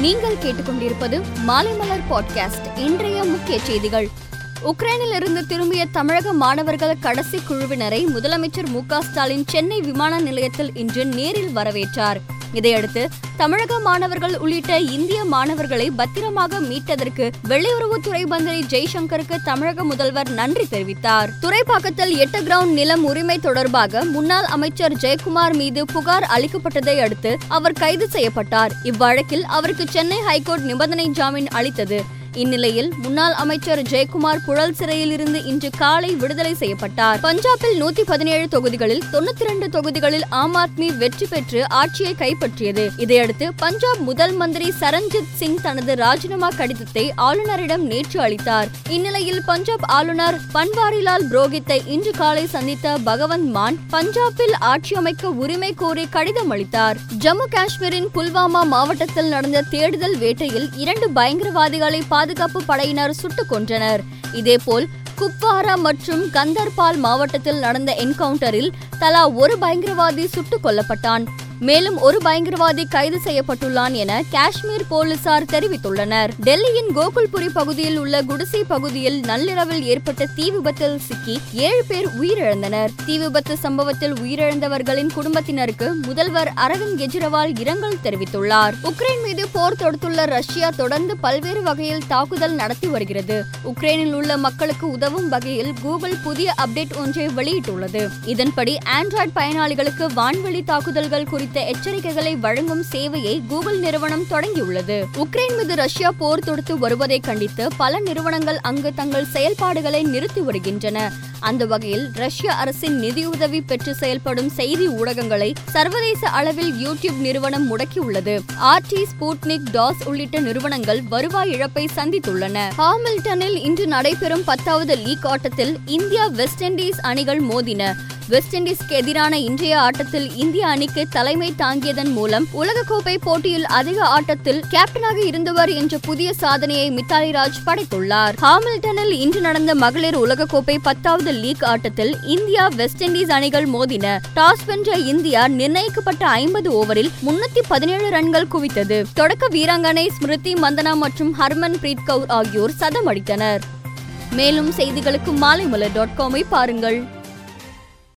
நீங்கள் கேட்டுக்கொண்டிருப்பது மாலைமலர் பாட்காஸ்ட் இன்றைய முக்கிய செய்திகள். உக்ரைனில் இருந்து திரும்பிய தமிழக மாணவர்கள் கடைசி குழுவினரை முதலமைச்சர் மு ஸ்டாலின் சென்னை விமான நிலையத்தில் இன்று நேரில் வரவேற்றார். இதையடுத்து தமிழக மாணவர்கள் உள்ளிட்ட இந்திய மாணவர்களை பத்திரமாக மீட்டதற்கு வெளியுறவுத்துறை மந்திரி ஜெய்சங்கருக்கு தமிழக முதல்வர் நன்றி தெரிவித்தார். துறைப்பாக்கத்தில் எட்டு கிரவுண்ட் நிலம் உரிமை தொடர்பாக முன்னாள் அமைச்சர் ஜெயக்குமார் மீது புகார் அளிக்கப்பட்டதை அடுத்து அவர் கைது செய்யப்பட்டார். இவ்வழக்கில் அவருக்கு சென்னை ஹைகோர்ட் நிபந்தனை ஜாமீன் அளித்தது. இந்நிலையில் முன்னாள் அமைச்சர் ஜெயக்குமார் புழல் சிறையில் இருந்து இன்று காலை விடுதலை செய்யப்பட்டார். பஞ்சாபில் நூத்தி பதினேழு தொகுதிகளில் தொண்ணூத்தி இரண்டு தொகுதிகளில் ஆம் ஆத்மி வெற்றி பெற்று ஆட்சியை கைப்பற்றியது. இதையடுத்து பஞ்சாப் முதல் மந்திரி சரண்ஜித் சிங் தனது ராஜினாமா கடிதத்தை ஆளுநரிடம் நேற்று அளித்தார். இந்நிலையில் பஞ்சாப் ஆளுநர் பன்வாரிலால் புரோஹித்தை இன்று காலை சந்தித்த பகவந்த் மான் பஞ்சாபில் ஆட்சி அமைக்க உரிமை கோரி கடிதம் அளித்தார். ஜம்மு காஷ்மீரின் புல்வாமா மாவட்டத்தில் நடந்த தேடுதல் வேட்டையில் இரண்டு பயங்கரவாதிகளை பாதுகாப்பு படையினர் சுட்டுக் கொன்றனர். இதேபோல் குப்வாரா மற்றும் கந்தர்பால் மாவட்டத்தில் நடந்த என்கவுண்டரில் தலா ஒரு பயங்கரவாதி சுட்டுக் கொல்லப்பட்டான். மேலும் ஒரு பயங்கரவாதி கைது செய்யப்பட்டுள்ளான் என காஷ்மீர் போலீசார் தெரிவித்துள்ளனர். டெல்லியின் கோகுல்புரி பகுதியில் உள்ள குடிசை பகுதியில் நள்ளிரவில் ஏற்பட்ட தீ விபத்தில் சிக்கி ஏழு பேர் உயிரிழந்தனர். தீ விபத்து சம்பவத்தில் உயிரிழந்தவர்களின் குடும்பத்தினருக்கு முதல்வர் அரவிந்த் கெஜ்ரிவால் இரங்கல் தெரிவித்துள்ளார். உக்ரைன் மீது போர் தொடுத்துள்ள ரஷ்யா தொடர்ந்து பல்வேறு வகையில் தாக்குதல் நடத்தி வருகிறது. உக்ரைனில் உள்ள மக்களுக்கு உதவும் வகையில் கூகுள் புதிய அப்டேட் ஒன்றை வெளியிட்டுள்ளது. இதன்படி ஆண்ட்ராய்டு பயனாளிகளுக்கு வான்வெளி தாக்குதல்கள் குறித்து குறித்த எச்சரிக்கைகளை வழங்கும் சேவையை கூகுள் நிறுவனம் தொடங்கியுள்ளது. உக்ரைன் மீது ரஷ்யா போர் தொடுத்து வருவதை கண்டித்து பல நிறுவனங்கள் அங்கு தங்கள் செயல்பாடுகளை நிறுத்தி வருகின்றன. அந்த வகையில் ரஷ்ய அரசின் நிதியுதவி பெற்று செயல்படும் செய்தி ஊடகங்களை சர்வதேச அளவில் யூடியூப் நிறுவனம் முடக்கியுள்ளது. ஆர்டி ஸ்பூட்னிக் டாஸ் உள்ளிட்ட நிறுவனங்கள் வருவாய் இழப்பை சந்தித்துள்ளன. ஹாமில்டனில் இன்று நடைபெறும் பத்தாவது லீக் ஆட்டத்தில் இந்தியா வெஸ்ட் இண்டீஸ் அணிகள் மோதின. வெஸ்ட் இண்டீஸ்க்கு எதிரான இன்றைய ஆட்டத்தில் இந்திய அணிக்கு தலைமை தாங்கியதன் மூலம் உலகக்கோப்பை போட்டியில் அதிக ஆட்டத்தில் கேப்டனாக இருந்தவர் என்ற புதிய சாதனையை மித்தாலி ராஜ் படைத்துள்ளார். ஹாமில்டனில் இன்று நடந்த மகளிர் உலகக்கோப்பை பத்தாவது லீக் ஆட்டத்தில் இந்தியா வெஸ்ட் இண்டீஸ் அணிகள் மோதின. டாஸ் வென்ற இந்தியா நிர்ணயிக்கப்பட்ட ஐம்பது ஓவரில் முன்னூத்தி பதினேழு ரன்கள் குவித்தது. தொடக்க வீராங்கனை ஸ்மிருதி மந்தனா மற்றும் ஹர்மன் பிரீத் கவுர் ஆகியோர் சதம் அடித்தனர். மேலும் செய்திகளுக்கு மாலைமலர் டாட் காமை பாருங்கள்.